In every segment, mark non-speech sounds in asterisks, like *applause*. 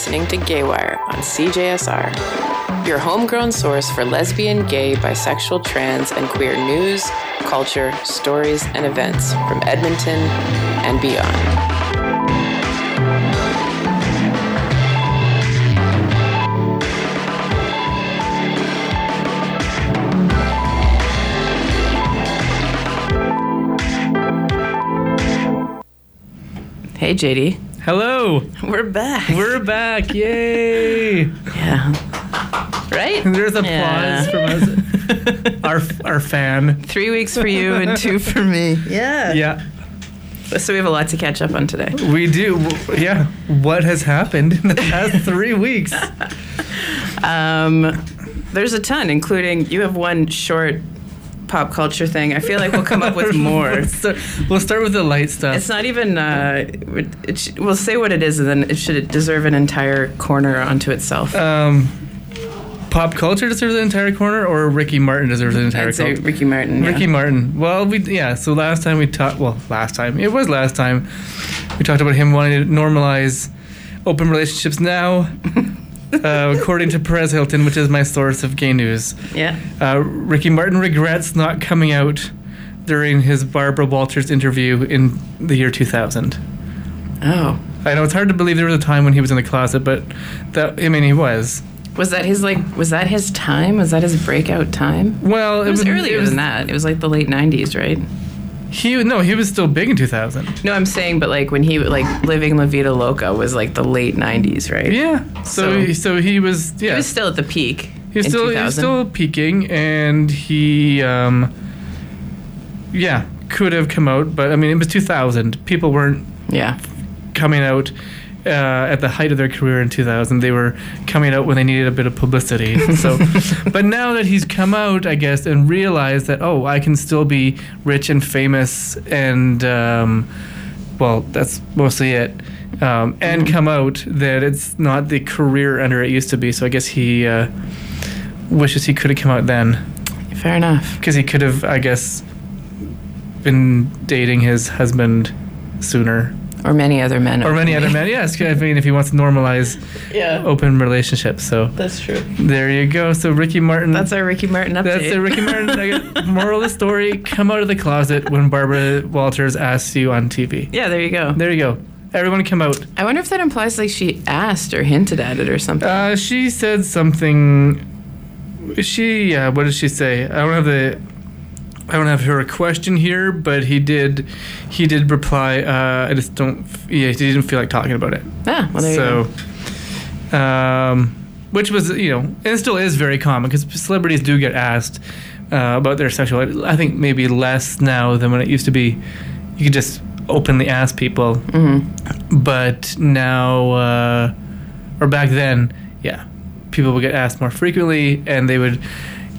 Listening to Gaywire on CJSR, your homegrown source for lesbian, gay, bisexual, trans, and queer news, culture, stories, and events from Edmonton and beyond. Hey, JD. Hello, We're back. we're back! Yay! yeah. Right? There's applause Yeah. from us, *laughs* our our fan. Three weeks for you and two for me. Yeah. Yeah, So we have a lot to catch up on today. we do. Yeah, what has happened in the past *laughs* three weeks? Um, there's a ton, including you have one short pop culture thing. I feel like we'll come up with *laughs* more. Let's start, we'll start with the light stuff. It's not even. Uh, it sh- we'll say what it is, and then it should deserve an entire corner onto itself. um, pop culture deserves an entire corner, or Ricky Martin deserves an entire I'd say corner. Ricky Martin. yeah. Ricky Martin. Well, we yeah. So last time we talked. Well, last time it was last time we talked about him wanting to normalize open relationships now. *laughs* uh, according to Perez Hilton, which is my source of gay news, Yeah. uh, Ricky Martin regrets not coming out during his Barbara Walters interview in the year 2000. Oh. I know it's hard to believe there was a time when he was in the closet, but that I mean he was. Was that his like? Was that his time? Was that his breakout time? Well, It was earlier it was- than that. It was like the late '90s, right? He no, he was still big in 2000. No, I'm saying, but like when he like living La Vida Loca was like the late '90s, right? Yeah. So So- so, he was yeah. He was still at the peak. He was still he 2000. was still peaking, and he, um, yeah, could have come out, but I mean, it was 2000. People weren't Yeah. coming out uh, at the height of their career in 2000. They were coming out when they needed a bit of publicity. *laughs* So, but now that he's come out, I guess, and realized that oh, I can still be rich and famous, and um, well, that's mostly it. Um, and come out that it's not the career under it used to be. So I guess he uh, wishes he could have come out then Fair enough. because he could have, I guess, been dating his husband sooner Or many other men. or many other men. Yes, I mean, if he wants to normalize Yeah. open relationships. So That's true. there you go. So Ricky Martin. That's our Ricky Martin update. that's the Ricky Martin. I got- *laughs* moral of the story: Come out of the closet when Barbara Walters asks you on TV. yeah, there you go. There you go. Everyone come out. I wonder if that implies like she asked or hinted at it or something. Uh, she said something. She yeah. What did she say? I don't have the. I don't have her a question here, but he did. He did reply. Uh, I just don't. Yeah, he didn't feel like talking about it. ah, well there you go. so, um, which was you know, and it still is very common because celebrities do get asked uh, about their sexuality. I think maybe less now than when it used to be. You could just openly ask people, Mm-hmm. but now uh, or back then, yeah, people would get asked more frequently, and they would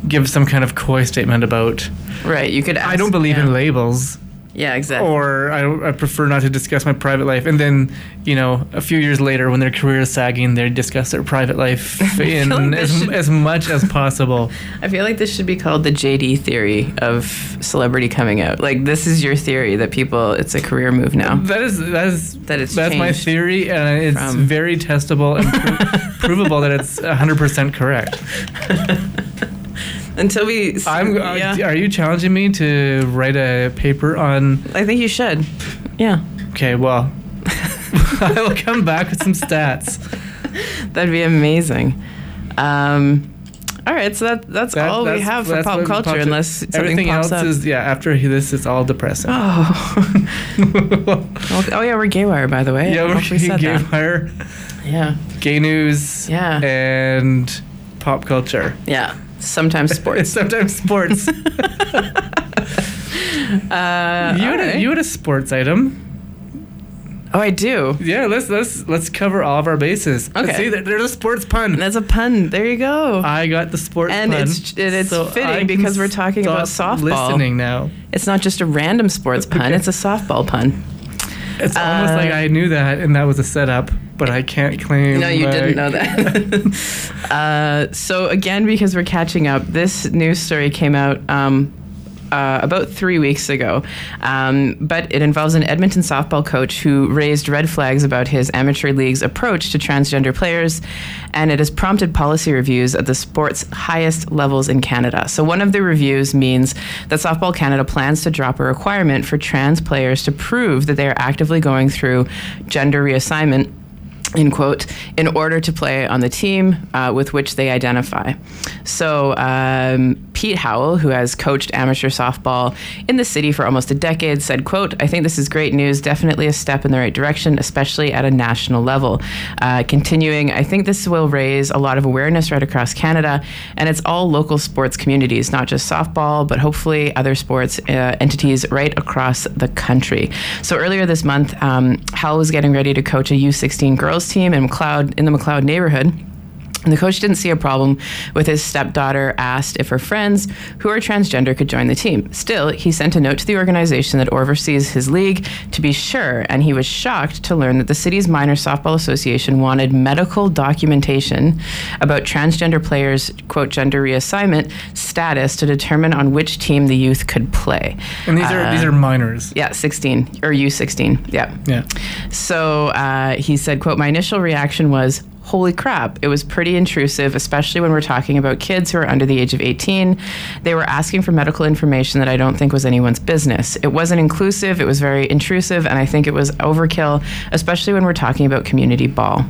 give some kind of coy statement about Right, you could. Ask, I don't believe yeah. in labels Yeah, exactly. or I, I prefer not to discuss my private life. And then, you know, a few years later, when their career is sagging, they discuss their private life *laughs* in like as, should- as much as possible. *laughs* I feel like this should be called the JD theory of celebrity coming out. Like this is your theory that people it's a career move now. That is that is That it's that's my theory, and it's from- very testable and pro- *laughs* provable that it's hundred percent correct. Until we I'm. yeah. Are you challenging me to write a paper on? I think you should. Yeah. Okay, well, *laughs* I will come back with some stats. *laughs* That'd be amazing. Um all right, so that that's That- all we have for pop culture, unless something Everything pops else up. is yeah. After this, it's all depressing. oh. *laughs* Oh yeah, we're Gaywire, by the way. yeah, we're hope we gay that. Yeah, gay news, Yeah. and pop culture. yeah. Sometimes *laughs* sports. sometimes sports. *laughs* *laughs* Uh, you, had a, you had a sports item. oh, I do. Yeah, let's let's let's cover all of our bases. Okay. see, there- there's a sports pun. That's a pun. There you go. I got the sports And pun. it's- and it's so fitting because we're talking about softball. Listening now. It's not just a random sports pun, it's a softball pun. It's almost Uh, like I knew that and that was a setup, but I can't claim. No, you didn't know that. *laughs* uh, so again, because we're catching up, this news story came out. Um, uh, about three weeks ago, um, but it involves an Edmonton softball coach who raised red flags about his amateur league's approach to transgender players, and it has prompted policy reviews at the sport's highest levels in Canada. So, one of the reviews means that Softball Canada plans to drop a requirement for trans players to prove that they are actively going through gender reassignment in quote, in order to play on the team uh, with which they identify. So, um, Pete Howell, who has coached amateur softball in the city for almost a decade, said, quote, I think this is great news, definitely a step in the right direction, especially at a national level. Uh, continuing, I think this will raise a lot of awareness right across Canada, and it's all local sports communities, not just softball, but hopefully other sports uh, entities right across the country. So earlier this month, um, Howell was getting ready to coach a U16 girls team in McLeod in the McLeod neighborhood. And the coach didn't see a problem with his stepdaughter asked if her friends who are transgender could join the team. Still, he sent a note to the organization that oversees his league to be sure, and he was shocked to learn that the city's minor softball association wanted medical documentation about transgender players' quote gender reassignment status to determine on which team the youth could play. And these are these Uh, are minors. yeah, 16 or U16. Yeah. Yeah. So uh, he said, "quote My initial reaction was." Holy crap, it was pretty intrusive, especially when we're talking about kids who are under the age of 18. They were asking for medical information that I don't think was anyone's business. It wasn't inclusive, it was very intrusive, and I think it was overkill, especially when we're talking about community ball.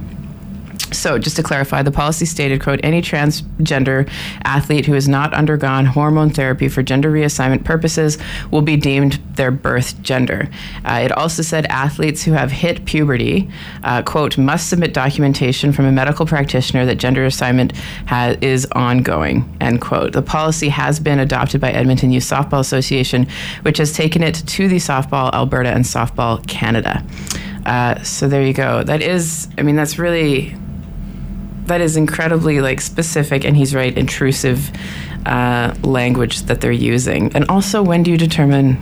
So, just to clarify, the policy stated, quote, any transgender athlete who has not undergone hormone therapy for gender reassignment purposes will be deemed their birth gender. Uh, it also said athletes who have hit puberty, uh, quote, must submit documentation from a medical practitioner that gender assignment ha- is ongoing, end quote. The policy has been adopted by Edmonton Youth Softball Association, which has taken it to the Softball Alberta and Softball Canada. Uh, so there you go. That is, I mean, that's really that is incredibly like specific and he's right intrusive uh, language that they're using. And also when do you determine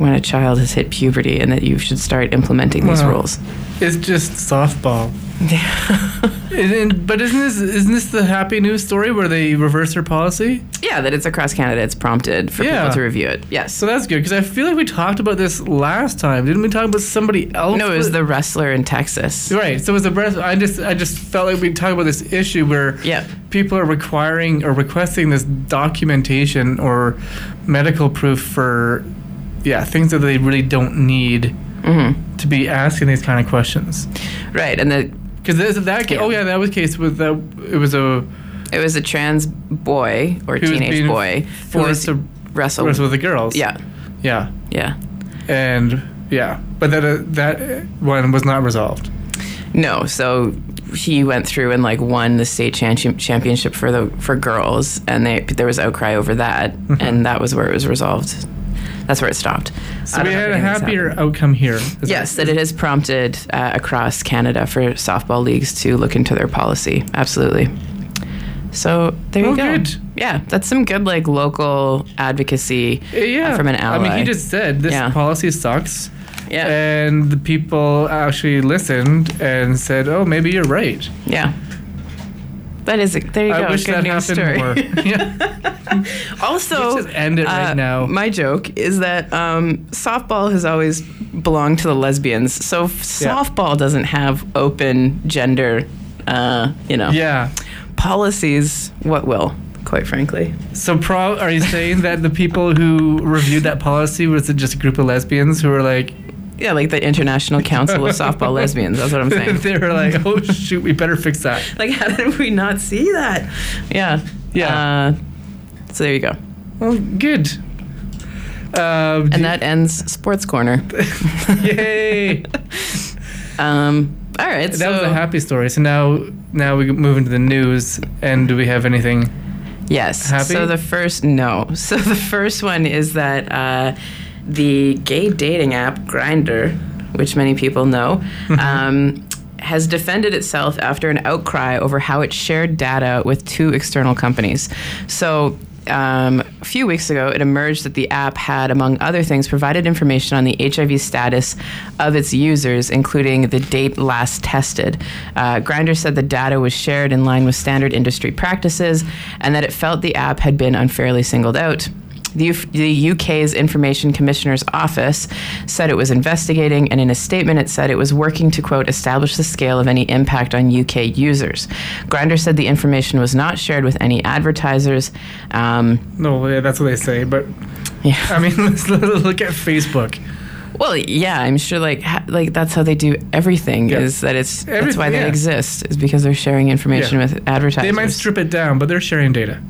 when a child has hit puberty and that you should start implementing these rules It's just softball. *laughs* And- and- but isn't this isn't this the happy news story where they reverse their policy? yeah that it's across canada it's prompted for Yeah. people to review it yes So that's good because I feel like we talked about this last time. Didn't we talk about somebody else? no it was the wrestler in texas right. So it was the breast. I just I just felt like we talked about this issue where yeah people are requiring or requesting this documentation or medical proof for yeah things that they really don't need hmm to be asking these kind of questions. right and the Because that ca- Yeah. oh yeah that was case with the it was a it was a trans boy or teenage boy forced to wrestle wrestle with the girls. yeah yeah, yeah and yeah, but that uh, that one was not resolved. No, so he went through and like won the state champion- championship for the for girls, and they there was outcry over that, and that was where it was resolved. That's where it stopped. So we had a happier outcome here. Is Yes, that it has prompted uh, across Canada for softball leagues to look into their policy. Absolutely. So there you Oh, go. good. Yeah, that's some good like local advocacy Uh, yeah, uh, from an ally. I mean, he just said this Yeah. policy sucks. yeah, And the people actually listened and said, "Oh, maybe you're right." yeah. That is a, there you I go. wish good that news happened story. more. *laughs* Also, Let's just end it right uh, now. My joke is that um, softball has always belonged to the lesbians, so f- Yeah. softball doesn't have open gender, uh, you know, yeah. policies. What will, quite frankly? So, pro- are you saying that the people who reviewed that policy was it just a group of lesbians who were like, Yeah, like the International Council of Softball Lesbians. That's what I'm saying. *laughs* they were like, "Oh *laughs* shoot, we better fix that." Like, how did we not see that? Yeah. Yeah. Uh, so there you go. Well, good. Um, And that ends Sports Corner. *laughs* yay! Um, all right. that so was a happy story. So now, now we move into the news. And do we have anything? Yes. Happy? So the first no. So the first one is that uh, the gay dating app Grindr, which many people know, um, has defended itself after an outcry over how it shared data with two external companies. So um, a few weeks ago, it emerged that the app had, among other things, provided information on the HIV status of its users, including the date last tested. Uh, Grindr said the data was shared in line with standard industry practices and that it felt the app had been unfairly singled out. The, U- the UK's Information Commissioner's Office said it was investigating, and in a statement, it said it was working to, quote, establish the scale of any impact on UK users. Grindr said the information was not shared with any advertisers. Um, No, yeah, that's what they say. But yeah. I mean, *laughs* let's look at Facebook. Well, yeah, I'm sure. Like, ha- like that's how they do everything. Yeah. Is that it's that's why they yeah. exist is because they're sharing information Yeah. with advertisers. They might strip it down, but they're sharing data.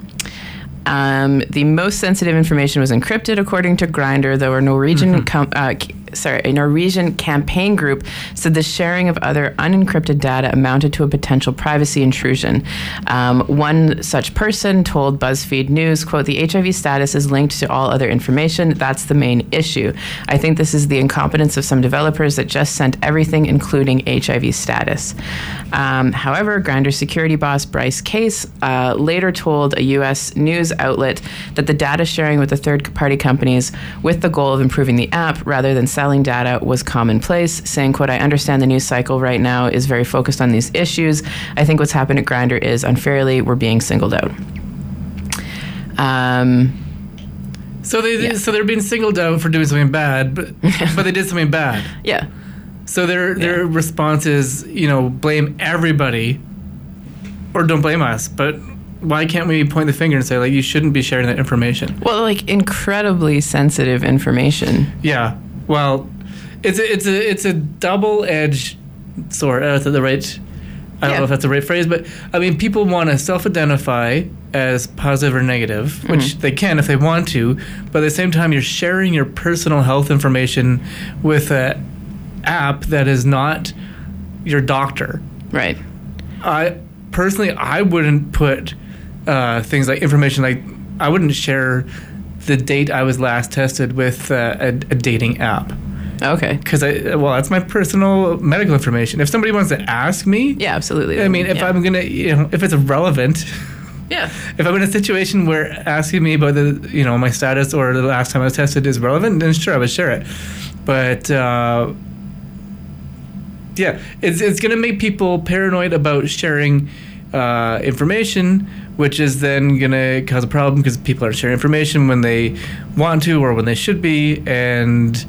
Um, the most sensitive information was encrypted, according to Grindr, though a Norwegian, Mm-hmm. com- uh, sorry, a Norwegian campaign group said the sharing of other unencrypted data amounted to a potential privacy intrusion. Um, one such person told BuzzFeed News, "quote The HIV status is linked to all other information. That's the main issue. I think this is the incompetence of some developers that just sent everything, including HIV status." Um, however, Grindr security boss Bryce Case uh, later told a U.S. news outlet that the data sharing with the third-party companies, with the goal of improving the app rather than selling data, was commonplace. Saying, "quote I understand the news cycle right now is very focused on these issues. I think what's happened at Grindr is unfairly we're being singled out." Um, So they Yeah. so they're being singled out for doing something bad, but *laughs* but they did something bad. yeah. So their their Yeah. response is, you know, blame everybody, or don't blame us. But why can't we point the finger and say like you shouldn't be sharing that information? Well, like incredibly sensitive information. Yeah. Well, it's a, it's a it's a double edged sword. Uh, the right. I don't Yeah. know if that's the right phrase, but I mean, people want to self-identify as positive or negative, which they can if they want to, but at the same time, you're sharing your personal health information with a app that is not your doctor. Right. I personally, I wouldn't put uh, things like information like I wouldn't share the date I was last tested with uh, a, a dating app Okay. because I well, that's my personal medical information. If somebody wants to ask me, Yeah, absolutely. I mean, if Yeah. I'm gonna, you know, if it's relevant. *laughs* yeah. If I'm in a situation where asking me about the, you know, my status or the last time I was tested is relevant, then sure, I would share it. But uh, yeah, it's it's gonna make people paranoid about sharing uh, information, which is then gonna cause a problem because people are sharing information when they want to or when they should be, and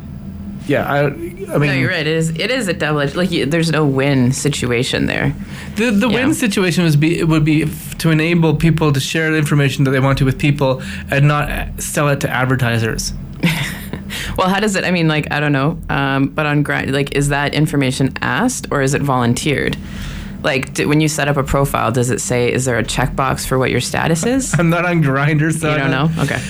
yeah, I, I mean, no, you're right. It is. It is a double edged. Like, you, there's no win situation there. The the Yeah. win situation was be it would be f- to enable people to share the information that they want to with people and not uh, sell it to advertisers. *laughs* Well, how does it? I mean, like, I don't know. Um, but on grind, like, is that information asked or is it volunteered? Like, d when you set up a profile, does it say is there a checkbox for what your status is? *laughs* I'm not on Grindr, so You I don't know. Okay.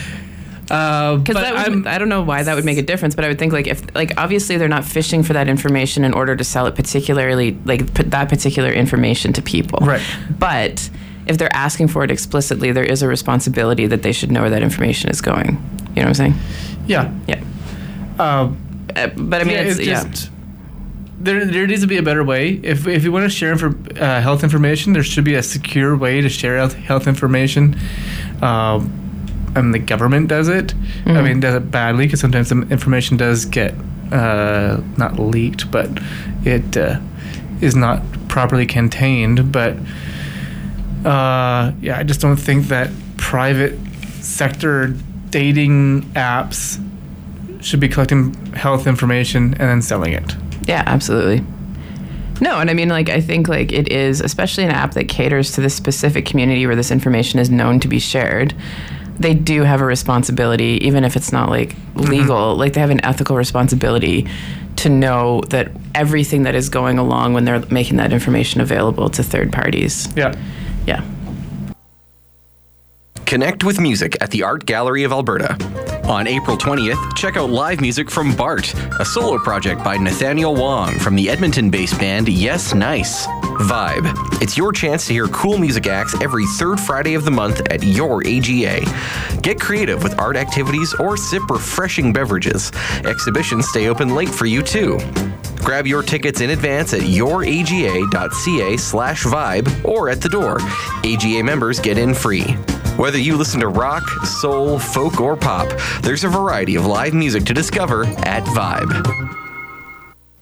Uh, Because but that I'm, would, I don't know why that would make a difference, but I would think like if like obviously they're not fishing for that information in order to sell it particularly like put that particular information to people. Right. But if they're asking for it explicitly, there is a responsibility that they should know where that information is going. You know what I'm saying? yeah. Yeah. Uh, Uh, but I mean, yeah, it's, it's yeah. There. There needs to be a better way. If if you want to share infor, uh, health information, there should be a secure way to share health, health information. Um, and the government does it. Mm-hmm. I mean, does it badly because sometimes the information does get uh, not leaked, but it uh, is not properly contained. But uh, yeah, I just don't think that private sector dating apps should be collecting health information and then selling it. Yeah, absolutely. No, and I mean, like, I think, like, it is, especially an app that caters to this specific community where this information is known to be shared. They do have a responsibility, even if it's not like mm-hmm. legal, like, they have an ethical responsibility to know that everything that is going along when they're making that information available to third parties. Yeah. Yeah. Connect with music at the Art Gallery of Alberta. On April 20th, check out live music from Bart, a solo project by Nathaniel Wong from the Edmonton based band Yes Nice. Vibe. It's your chance to hear cool music acts every third Friday of the month at your AGA. Get creative with art activities or sip refreshing beverages. Exhibitions stay open late for you too. Grab your tickets in advance at youraga.ca slash vibe or at the door. AGA members get in free. Whether you listen to rock, soul, folk, or pop, there's a variety of live music to discover at Vibe.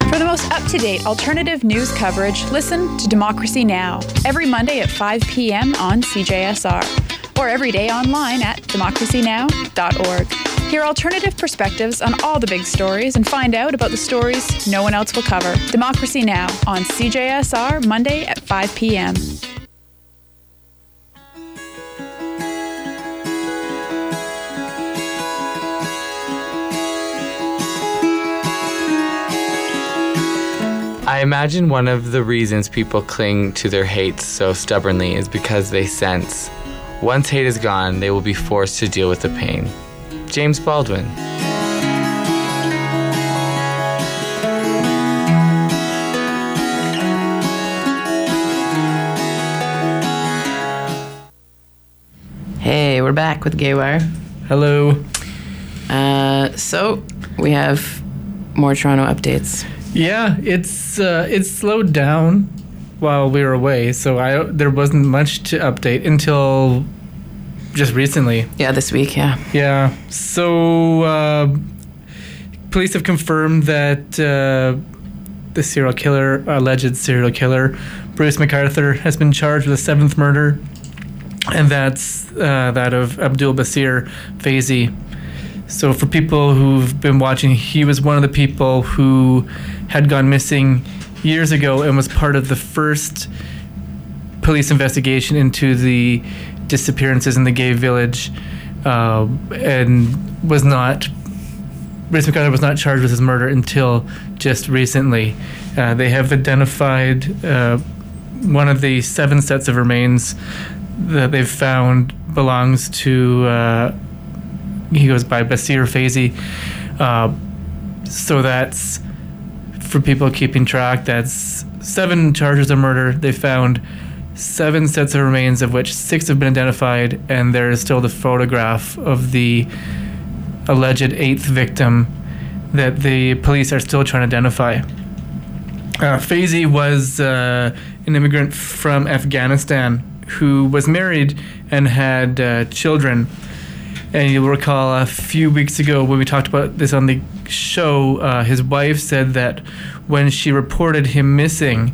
For the most up to date alternative news coverage, listen to Democracy Now! every Monday at 5 p.m. on CJSR or every day online at democracynow.org. Hear alternative perspectives on all the big stories and find out about the stories no one else will cover. Democracy Now! on CJSR Monday at 5 p.m. I imagine one of the reasons people cling to their hates so stubbornly is because they sense once hate is gone, they will be forced to deal with the pain. James Baldwin. Hey, we're back with Gaywire. Hello. Uh, so we have more Toronto updates. Yeah, it's uh, it's slowed down while we were away, so I there wasn't much to update until just recently. Yeah, this week. Yeah. Yeah. So uh, police have confirmed that uh, the serial killer, alleged serial killer, Bruce McArthur, has been charged with a seventh murder, and that's uh, that of Abdul Basir Faizi. So for people who've been watching, he was one of the people who had gone missing years ago and was part of the first police investigation into the disappearances in the gay village, uh, and was not. Bruce McArthur was not charged with his murder until just recently. Uh, they have identified uh, one of the seven sets of remains that they've found belongs to. Uh, he goes by Basir Faizi. Uh, so that's for people keeping track. That's seven charges of murder. They found seven sets of remains, of which six have been identified, and there is still the photograph of the alleged eighth victim that the police are still trying to identify. Uh, Faizi was uh, an immigrant from Afghanistan who was married and had uh, children. And you'll recall a few weeks ago when we talked about this on the show, uh, his wife said that when she reported him missing,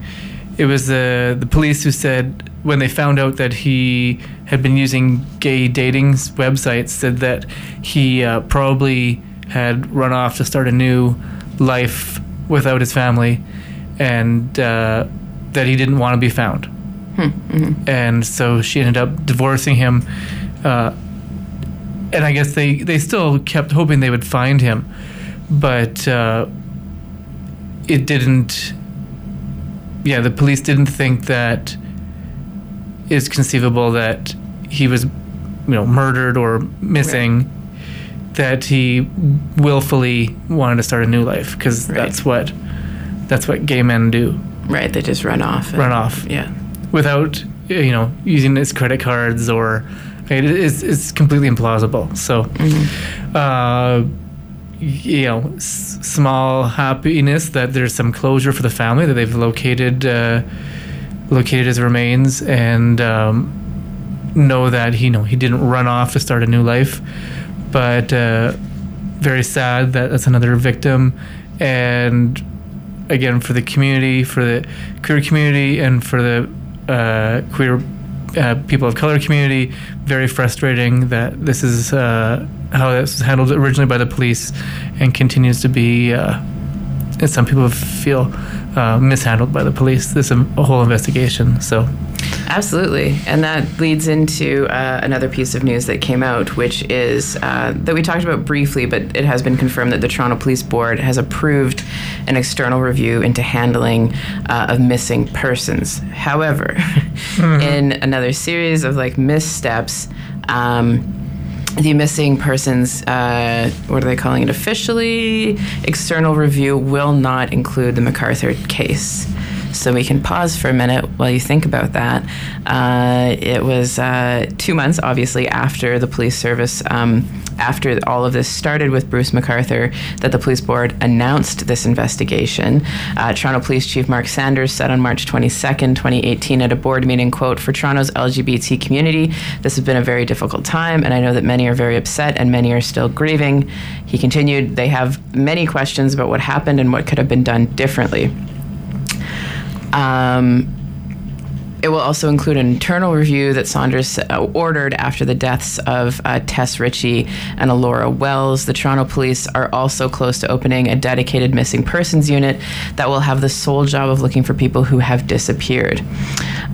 it was the the police who said when they found out that he had been using gay dating websites, said that he uh, probably had run off to start a new life without his family, and uh, that he didn't want to be found. And so she ended up divorcing him. Uh, and I guess they, they still kept hoping they would find him, but uh, it didn't. Yeah, the police didn't think that it's conceivable that he was, you know, murdered or missing. That he willfully wanted to start a new life because Right. that's what that's what gay men do Right. They just run off. run off Yeah. without you know using his credit cards or it is it's completely implausible. So uh you know s- small happiness that there's some closure for the family that they've located uh located his remains and um know that he you know he didn't run off to start a new life. But uh very sad that that's another victim. And again for the community, for the queer community, and for the uh, queer uh, people of color community. Very frustrating that this is uh, how this was handled originally by the police, and continues to be. Uh, some people feel uh, mishandled by the police. This whole investigation. So Absolutely. And that leads into uh, another piece of news that came out, which is uh, that we talked about briefly, but it has been confirmed that the Toronto Police Board has approved an external review into handling uh, of missing persons. However, *laughs* in another series of like missteps, um, the missing persons, uh, what are they calling it officially? External review will not include the McArthur case. So we can pause for a minute while you think about that. Uh, it was uh, two months, obviously, after the police service, um, after all of this started with Bruce McArthur, that the police board announced this investigation. Uh, Toronto Police Chief Mark Saunders said on March 22nd, 2018, at a board meeting, quote, for Toronto's LGBT community, this has been a very difficult time, and I know that many are very upset and many are still grieving. He continued, they have many questions about what happened and what could have been done differently. Um, it will also include an internal review that Saunders uh, ordered after the deaths of uh, Tess Richey and Alloura Wells. The Toronto Police are also close to opening a dedicated missing persons unit that will have the sole job of looking for people who have disappeared.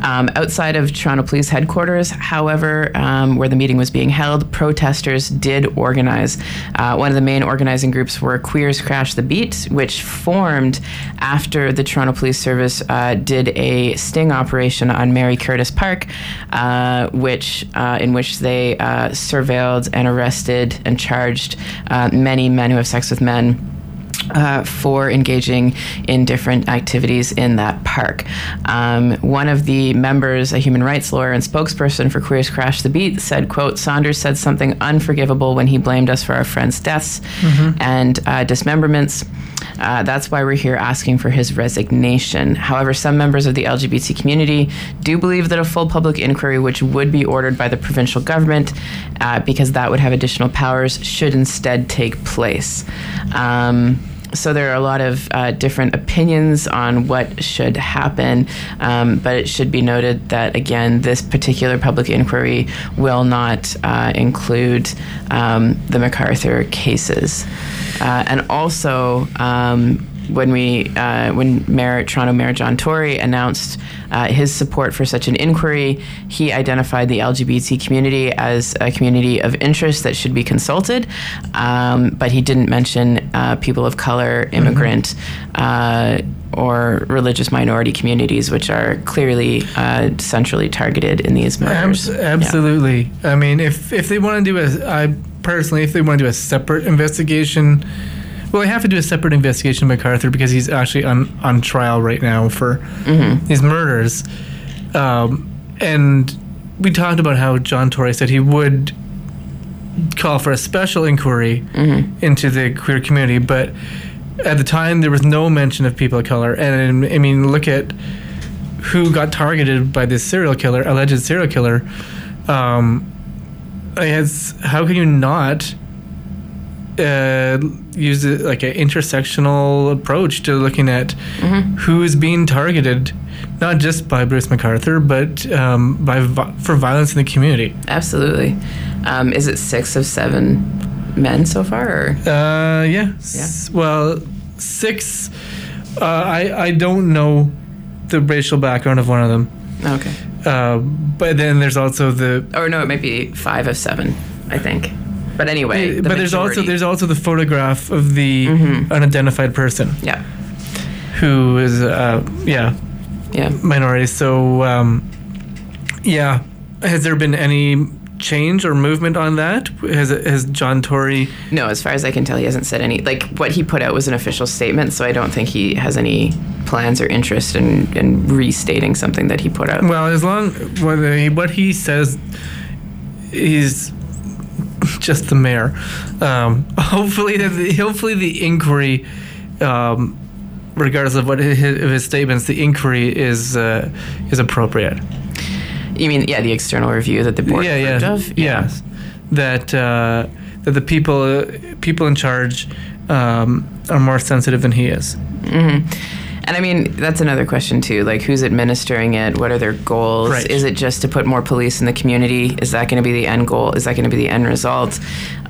Um, outside of Toronto Police headquarters, however, um, where the meeting was being held, protesters did organize. Uh, one of the main organizing groups were Queers Crash the Beat, which formed after the Toronto Police Service uh, did a sting operation on Marie Curtis Park, uh, which uh, in which they uh, surveilled and arrested and charged uh, many men who have sex with men. Uh, for engaging in different activities in that park. Um, one of the members, a human rights lawyer and spokesperson for Queers Crash the Beat, said, quote, Saunders said something unforgivable when he blamed us for our friends' deaths and uh, dismemberments. Uh, that's why we're here asking for his resignation. However, some members of the LGBT community do believe that a full public inquiry, which would be ordered by the provincial government, uh, because that would have additional powers, should instead take place. Um, so there are a lot of uh, different opinions on what should happen, um, but it should be noted that again, this particular public inquiry will not uh, include um, the McArthur cases, uh, and also. Um, when we, uh, when Mayor Toronto Mayor John Tory announced uh, his support for such an inquiry, he identified the LGBT community as a community of interest that should be consulted, um, but he didn't mention uh, people of color, immigrant, uh, or religious minority communities, which are clearly uh, centrally targeted in these murders. Abs- Yeah. absolutely. I mean, if if they want to do a, I personally, if they want to do a separate investigation, well, they have to do a separate investigation of McArthur because he's actually on on trial right now for these murders. Um, and we talked about how John Tory said he would call for a special inquiry into the queer community, but at the time there was no mention of people of color. And I mean, look at who got targeted by this serial killer, alleged serial killer. Um, I guess, how can you not uh, use like an intersectional approach to looking at who is being targeted, not just by Bruce McArthur, but um, by for violence in the community? Absolutely. Um, is it six of seven men so far? Or? Uh, yeah. S- Well, six. Uh, I I don't know the racial background of one of them. Okay. Uh, but then there's also the Or no, it might be five of seven, I think. But anyway, the but there's also there's also the photograph of the Mm-hmm. unidentified person yeah, who is uh, yeah yeah. minority. So um, yeah, has there been any change or movement on that? Has has John Tory? No, as far as I can tell, he hasn't said any. Like what he put out was an official statement, so I don't think he has any plans or interest in, in restating something that he put out. Well, as long whether he, what he says is just the mayor. Um, *laughs* hopefully, the, hopefully the inquiry. Um, Regardless of what his, of his statements, the inquiry is uh, is appropriate. You mean yeah, the external review that the board yeah, yeah, of? yes. That uh, that the people uh, people in charge um, are more sensitive than he is. And I mean, that's another question too. Like, who's administering it? What are their goals? Right. Is it just to put more police in the community? Is that going to be the end goal? Is that going to be the end result?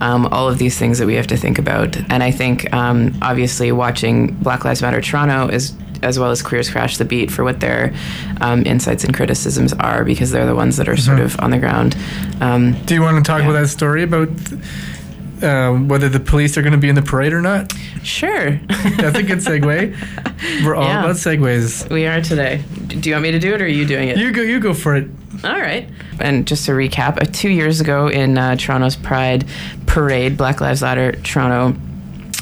Um, all of these things that we have to think about. And I think, um, obviously, watching Black Lives Matter Toronto is. As well as Queers Crash the Beat for what their um, insights and criticisms are, because they're the ones that are sort of on the ground. Um, Do you want to talk Yeah. about that story about um, whether the police are going to be in the parade or not? sure, *laughs* That's a good segue. *laughs* We're all Yeah. about segues. we are today. Do you want me to do it, or are you doing it? You go. You go for it. All right. And just to recap, uh, two years ago in uh, Toronto's Pride Parade, Black Lives Matter Toronto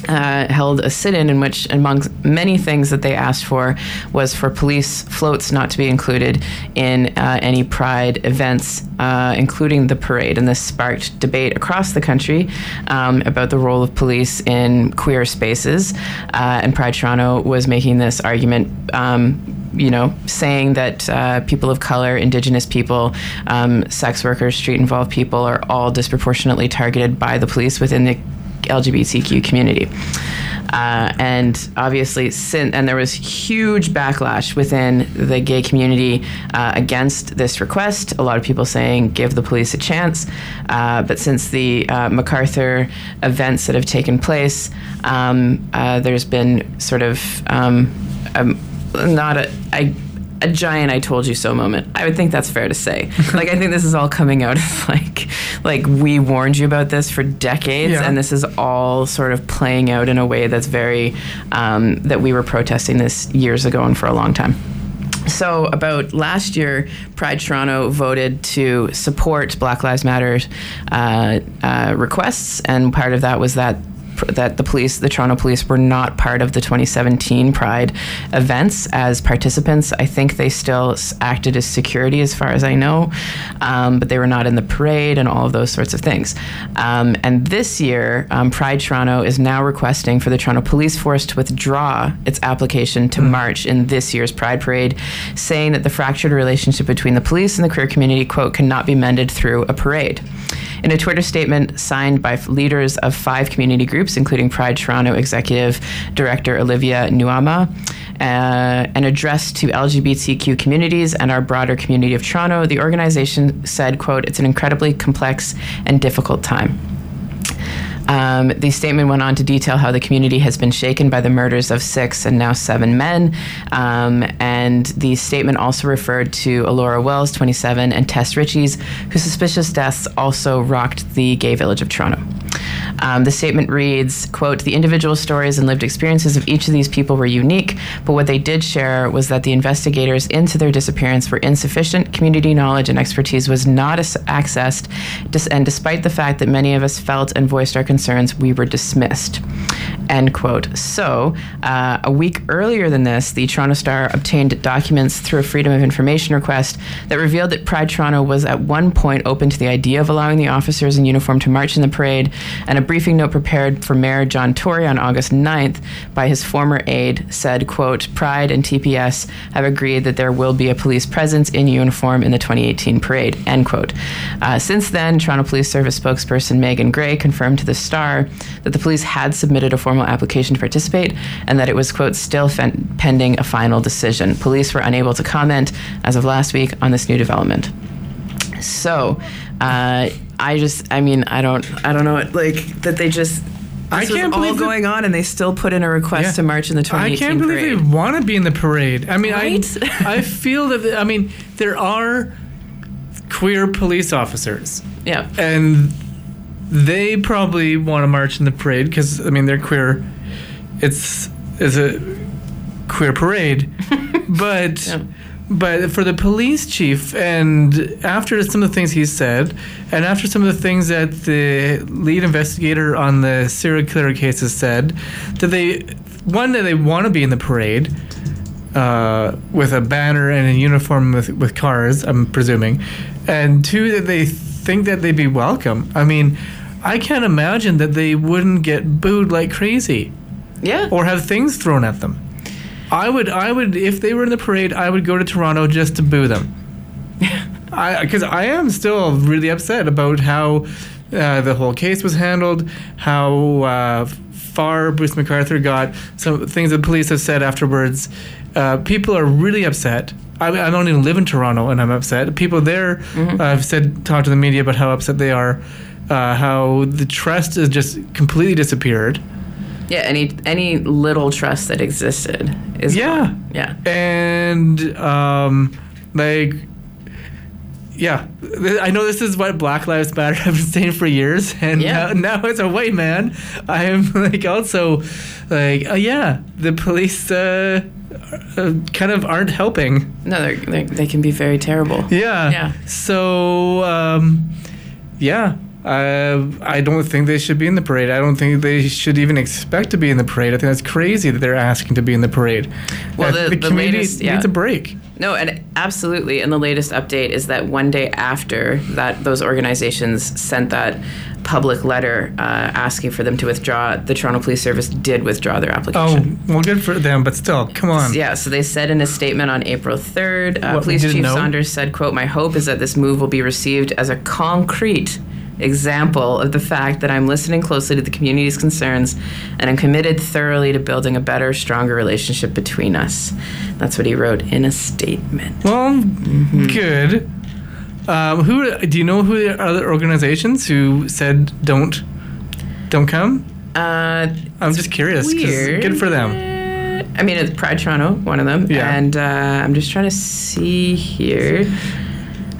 uh, held a sit-in in which, among many things that they asked for, was for police floats not to be included in uh, any Pride events, uh, including the parade. And this sparked debate across the country um, about the role of police in queer spaces. Uh, and Pride Toronto was making this argument. Um, you know, saying that uh, people of color, Indigenous people, um, sex workers, street involved people are all disproportionately targeted by the police within the LGBTQ community. Uh, and obviously, sin- and there was huge backlash within the gay community uh, against this request. A lot of people saying give the police a chance. Uh, but since the uh, McArthur events that have taken place, um, uh, there's been sort of um, um, not a. I, a giant "I told you so" moment. I would think that's fair to say. *laughs* like I think this is all coming out as like like we warned you about this for decades, Yeah. and this is all sort of playing out in a way that's very um, that we were protesting this years ago and for a long time. So, about last year, Pride Toronto voted to support Black Lives Matter uh, uh, requests, and part of that was that that the police, the Toronto police, were not part of the 2017 Pride events as participants. I think they still acted as security, as far as I know, um, but they were not in the parade and all of those sorts of things. Um, and this year, um, Pride Toronto is now requesting for the Toronto Police Force to withdraw its application to march in this year's Pride Parade, saying that the fractured relationship between the police and the queer community, quote, cannot be mended through a parade. In a Twitter statement signed by leaders of five community groups, including Pride Toronto Executive Director Olivia Nuamah, uh, and addressed to LGBTQ communities and our broader community of Toronto, the organization said, quote, it's an incredibly complex and difficult time. Um, the statement went on to detail how the community has been shaken by the murders of six and now seven men. Um, and the statement also referred to Alloura Wells, 27, and Tess Richey's, whose suspicious deaths also rocked the gay village of Toronto. Um, the statement reads, quote, the individual stories and lived experiences of each of these people were unique, but what they did share was that the investigators into their disappearance were insufficient, community knowledge and expertise was not as- accessed, dis- and despite the fact that many of us felt and voiced our concerns, we were dismissed. End quote. So, uh, a week earlier than this, the Toronto Star obtained documents through a Freedom of Information request that revealed that Pride Toronto was at one point open to the idea of allowing the officers in uniform to march in the parade, and a briefing note prepared for Mayor John Tory on August 9th by his former aide said, quote, Pride and TPS have agreed that there will be a police presence in uniform in the 2018 parade, end quote. Uh, since then, Toronto Police Service spokesperson Meaghan Gray confirmed to the Star that the police had submitted a formal application to participate and that it was, quote, still pending a final decision. Police were unable to comment as of last week on this new development. So, uh, I just, I mean, I don't, I don't know, it, like that they just. I This was can't all believe that- going on, and they still put in a request Yeah. to march in the 2018 I can't believe parade. they want to be in the parade. I mean, Right? I I *laughs* feel that I mean there are queer police officers, yeah, and they probably want to march in the parade because I mean they're queer. It's it's a queer parade, *laughs* but. Yeah. But for the police chief, and after some of the things he said, and after some of the things that the lead investigator on the serial killer cases said, that they, one, that they want to be in the parade uh, with a banner and a uniform with, with cars, I'm presuming, and two, that they think that they'd be welcome. I mean, I can't imagine that they wouldn't get booed like crazy yeah. or have things thrown at them. I would, I would, if they were in the parade, I would go to Toronto just to boo them. *laughs* I, because I am still really upset about how uh, the whole case was handled, how uh, far Bruce McArthur got, some things the police have said afterwards. Uh, people are really upset. I, I don't even live in Toronto, and I'm upset. People there uh, have said, talked to the media about how upset they are, uh, how the trust has just completely disappeared. Yeah, any any little trust that existed is Yeah. gone. yeah. and um, like yeah i know this is what black lives matter *laughs* have been saying for years and Yeah. now, now as a white man i am *laughs* like also like uh, yeah the police uh, uh, kind of aren't helping No, they're, they're, they can be very terrible. yeah Yeah. so um, yeah Uh, I don't think they should be in the parade. I don't think they should even expect to be in the parade. I think that's crazy that they're asking to be in the parade. Well, Uh, the- the community latest- yeah. needs a break. No, and absolutely. And the latest update is that one day after that, those organizations sent that public letter uh, asking for them to withdraw. The Toronto Police Service did withdraw their application. Oh, well, good for them, but still, come on. Yeah, so they said in a statement on April 3rd, uh, What, Police Chief know? Saunders said, quote, My hope is that this move will be received as a concrete example of the fact that I'm listening closely to the community's concerns and I'm committed thoroughly to building a better, stronger relationship between us. That's what he wrote in a statement. Well, Mm-hmm. good. Um, who do you know who the other organizations who said don't don't come? Uh, I'm just curious. Good for them. I mean, it's Pride Toronto, one of them. Yeah. And uh, I'm just trying to see here.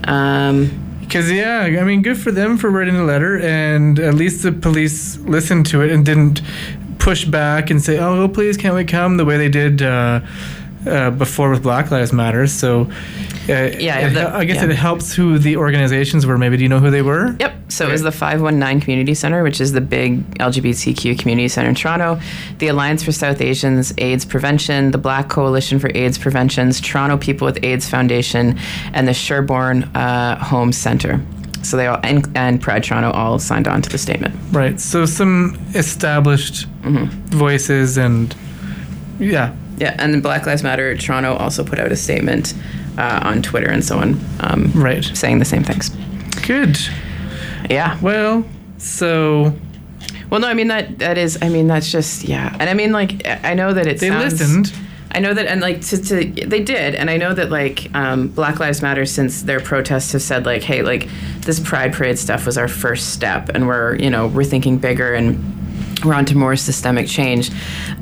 Um, Because yeah, I mean, good for them for writing the letter, and at least the police listened to it and didn't push back and say, "Oh, please, can't we come?" The way they did uh, uh, before with Black Lives Matter. So, uh, Yeah, the- I guess yeah. it helps who the organizations were. Maybe do you know who they were? Yep. So it was the 519 Community Center, which is the big LGBTQ community center in Toronto, the Alliance for South Asians AIDS Prevention, the Black Coalition for AIDS Preventions, Toronto People with AIDS Foundation, and the Sherbourne uh, Home Center. So they all and, and Pride Toronto all signed on to the statement. Right. So some established Mm-hmm. voices and yeah. Yeah, and then Black Lives Matter Toronto also put out a statement uh, on Twitter and so on, um, Right. saying the same things. Good. Yeah. Well, so Well, no, I mean that that is. I mean that's just yeah. And I mean like I I know that it they sounds, listened. I know that, and like to, to they did, and I know that like um, Black Lives Matter since their protests have said like, hey, like this Pride Parade stuff was our first step, and we're you know we're thinking bigger and we're on to more systemic change.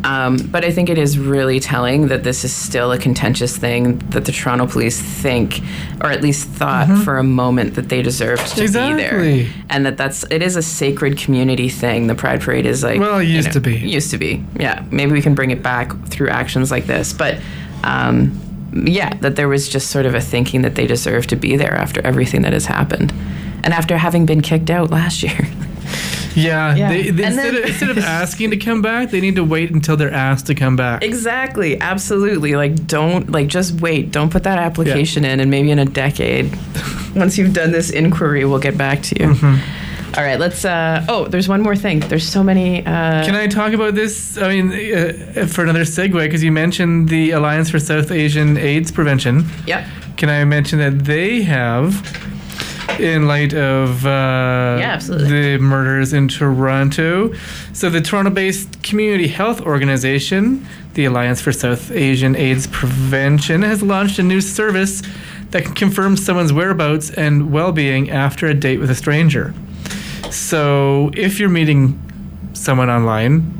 Um, but I think it is really telling that this is still a contentious thing that the Toronto police think, or at least thought for a moment that they deserved to be there, and that that's it is a sacred community thing. The Pride Parade is like Well, it you used know, to be. used to be. Yeah, maybe we can bring it back through actions like this. But um, yeah, that there was just sort of a thinking that they deserve to be there after everything that has happened, and after having been kicked out last *laughs* year. Yeah. Yeah. They, they, instead, then- of, *laughs* instead of asking to come back, they need to wait until they're asked to come back. exactly, absolutely. Like, don't like just wait. Don't put that application in, and maybe in a decade, *laughs* once you've done this inquiry, we'll get back to you. All right, let's. Uh, oh, there's one more thing. There's so many. Uh, Can I talk about this? I mean, uh, for another segue, because you mentioned the Alliance for South Asian AIDS Prevention. Yep. Can I mention that they have, in light of uh, Yeah, the murders in Toronto, so the Toronto-based community health organization, the Alliance for South Asian AIDS Prevention, has launched a new service that can confirm someone's whereabouts and well-being after a date with a stranger. So if you're meeting someone online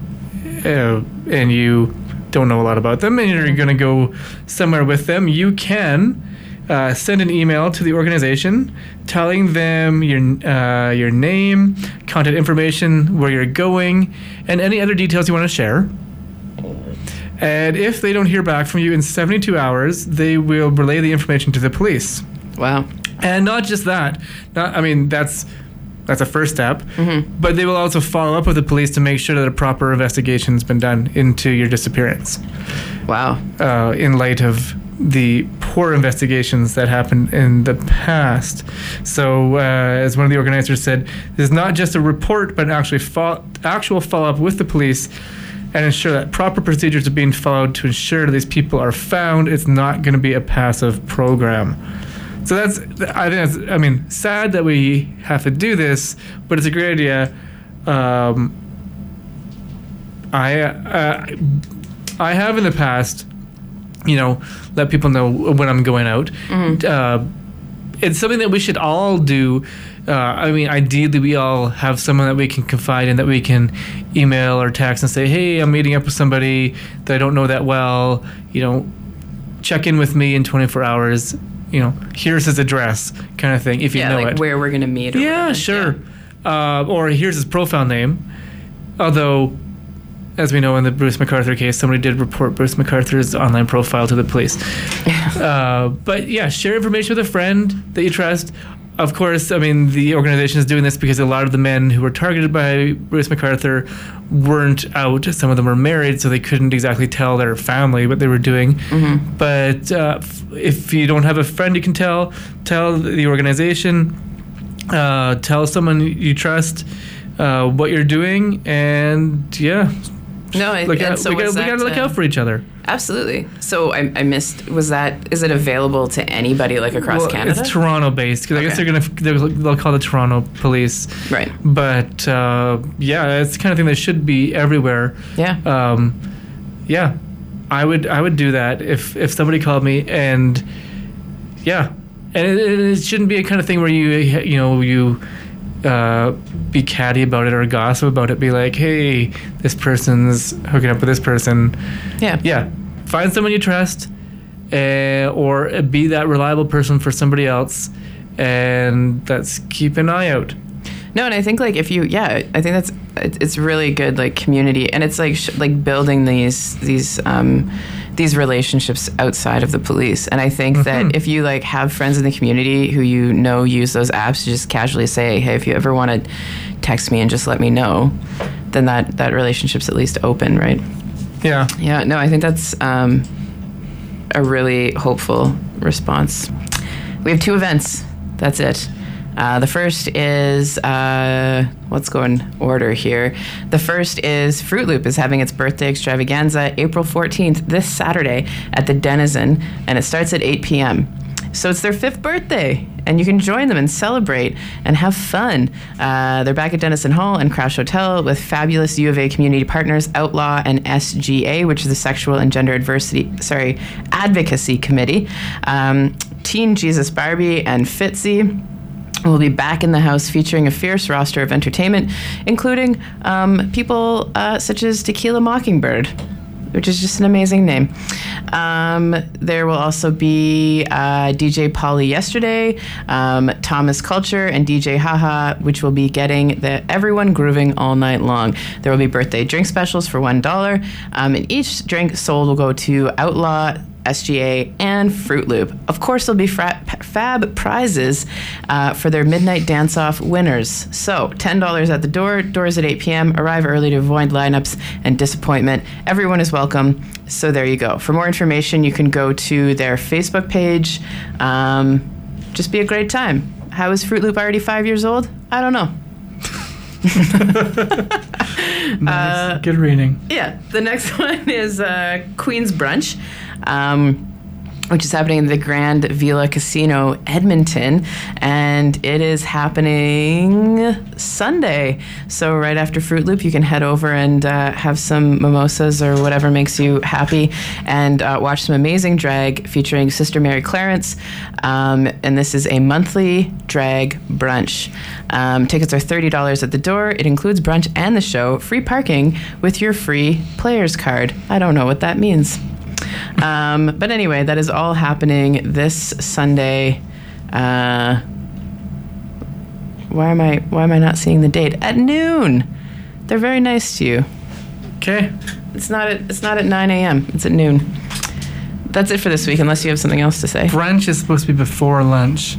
uh, and you don't know a lot about them and you're going to go somewhere with them, you can uh, send an email to the organization telling them your uh, your name, contact information, where you're going, and any other details you want to share. And if they don't hear back from you in 72 hours, they will relay the information to the police. Wow. And not just that. Not, I mean, that's that's a first step. But they will also follow up with the police to make sure that a proper investigation's been done into your disappearance. Wow. Uh, in light of the poor investigations that happened in the past. So, uh, as one of the organizers said, this is not just a report, but actually fo- actual follow up with the police and ensure that proper procedures are being followed to ensure that these people are found. It's not going to be a passive program. So that's, I think that's, I mean, sad that we have to do this, but it's a great idea. Um, I, uh, I have in the past, you know, let people know when I'm going out. Uh, it's something that we should all do. Uh, I mean, ideally, we all have someone that we can confide in, that we can email or text and say, "Hey, I'm meeting up with somebody that I don't know that well. You know, check in with me in 24 hours. You know, here's his address, kind of thing. If you yeah, know like it. where we're gonna meet. Or Yeah, whatever. sure. Uh, or here's his profile name. Although, as we know in the Bruce McArthur case, somebody did report Bruce McArthur's online profile to the police. *laughs* uh, but yeah, share information with a friend that you trust. of course, I mean, the organization is doing this because a lot of the men who were targeted by Bruce McArthur weren't out. Some of them were married, so they couldn't exactly tell their family what they were doing. Mm-hmm. But uh, f- if you don't have a friend you can tell, tell the organization, uh, tell someone you trust uh, what you're doing, and yeah, No, I- look and out, so we, gotta, we gotta look uh, out for each other. Absolutely. So I, I missed. Was that? Is it available to anybody like across Well, Canada? It's Toronto based because I guess they're gonna they'll, they'll call the Toronto police. right. But uh, yeah, it's the kind of thing that should be everywhere. Yeah. Um, yeah, I would I would do that if if somebody called me and yeah, and it, it shouldn't be a kind of thing where you you know you uh, be catty about it or gossip about it. Be like, hey, this person's hooking up with this person. yeah. Yeah, find someone you trust, uh, or be that reliable person for somebody else, and that's keep an eye out. No, and I think like if you, yeah, I think that's it's really good like community, and it's like sh- like building these these um, these relationships outside of the police. And I think that if you like have friends in the community who you know use those apps to just casually say, hey, if you ever want to text me and just let me know, then that that relationship's at least open, right? Yeah. Yeah, no, I think that's um, a really hopeful response. We have two events. That's it. Uh, the first is uh, let's go in order here. The first is Fruit Loop is having its birthday extravaganza April 14th this Saturday at the Denizen, and it starts at 8 p.m. So it's their fifth birthday, and you can join them and celebrate and have fun. Uh, they're back at Denizen Hall and Crash Hotel with fabulous U of A community partners, Outlaw and SGA, which is the Sexual and Gender Adversity, sorry, Advocacy Committee, um, Teen Jesus Barbie, and Fitzy. We'll be back in the house featuring a fierce roster of entertainment, including um, people uh, such as Tequila Mockingbird, which is just an amazing name. Um, there will also be uh, DJ Polly yesterday, um, Thomas Culture, and DJ Haha, which will be getting the everyone grooving all night long. There will be birthday drink specials for one dollar, um, and each drink sold will go to Outlaw. SGA, and Fruit Loop. Of course, there'll be fra- fab prizes uh, for their midnight dance off winners. So, $10 at the door, doors at 8 p.m. Arrive early to avoid lineups and disappointment. Everyone is welcome. So, there you go. For more information, you can go to their Facebook page. Um, just be a great time. How is Fruit Loop already five years old? I don't know. *laughs* Nice. Good reading. Yeah, the next *laughs* one is uh, Queen's Brunch, um, which is happening in the Grand Villa Casino, Edmonton, and it is happening Sunday. So right after Fruit Loop, you can head over and uh, have some mimosas or whatever makes you happy, and uh, watch some amazing drag featuring Sister Mary Clarence. Um, and this is a monthly drag brunch. Um, tickets are $30 at the door. It includes brunch and the show, free parking with your free player's card. I don't know what that means. Um, but anyway, that is all happening this Sunday. Uh, why am I why am I not seeing the date? At noon. They're very nice to you. Okay. It's not at it's not at 9 a.m. It's at noon. That's it for this week, unless you have something else to say. Brunch is supposed to be before lunch.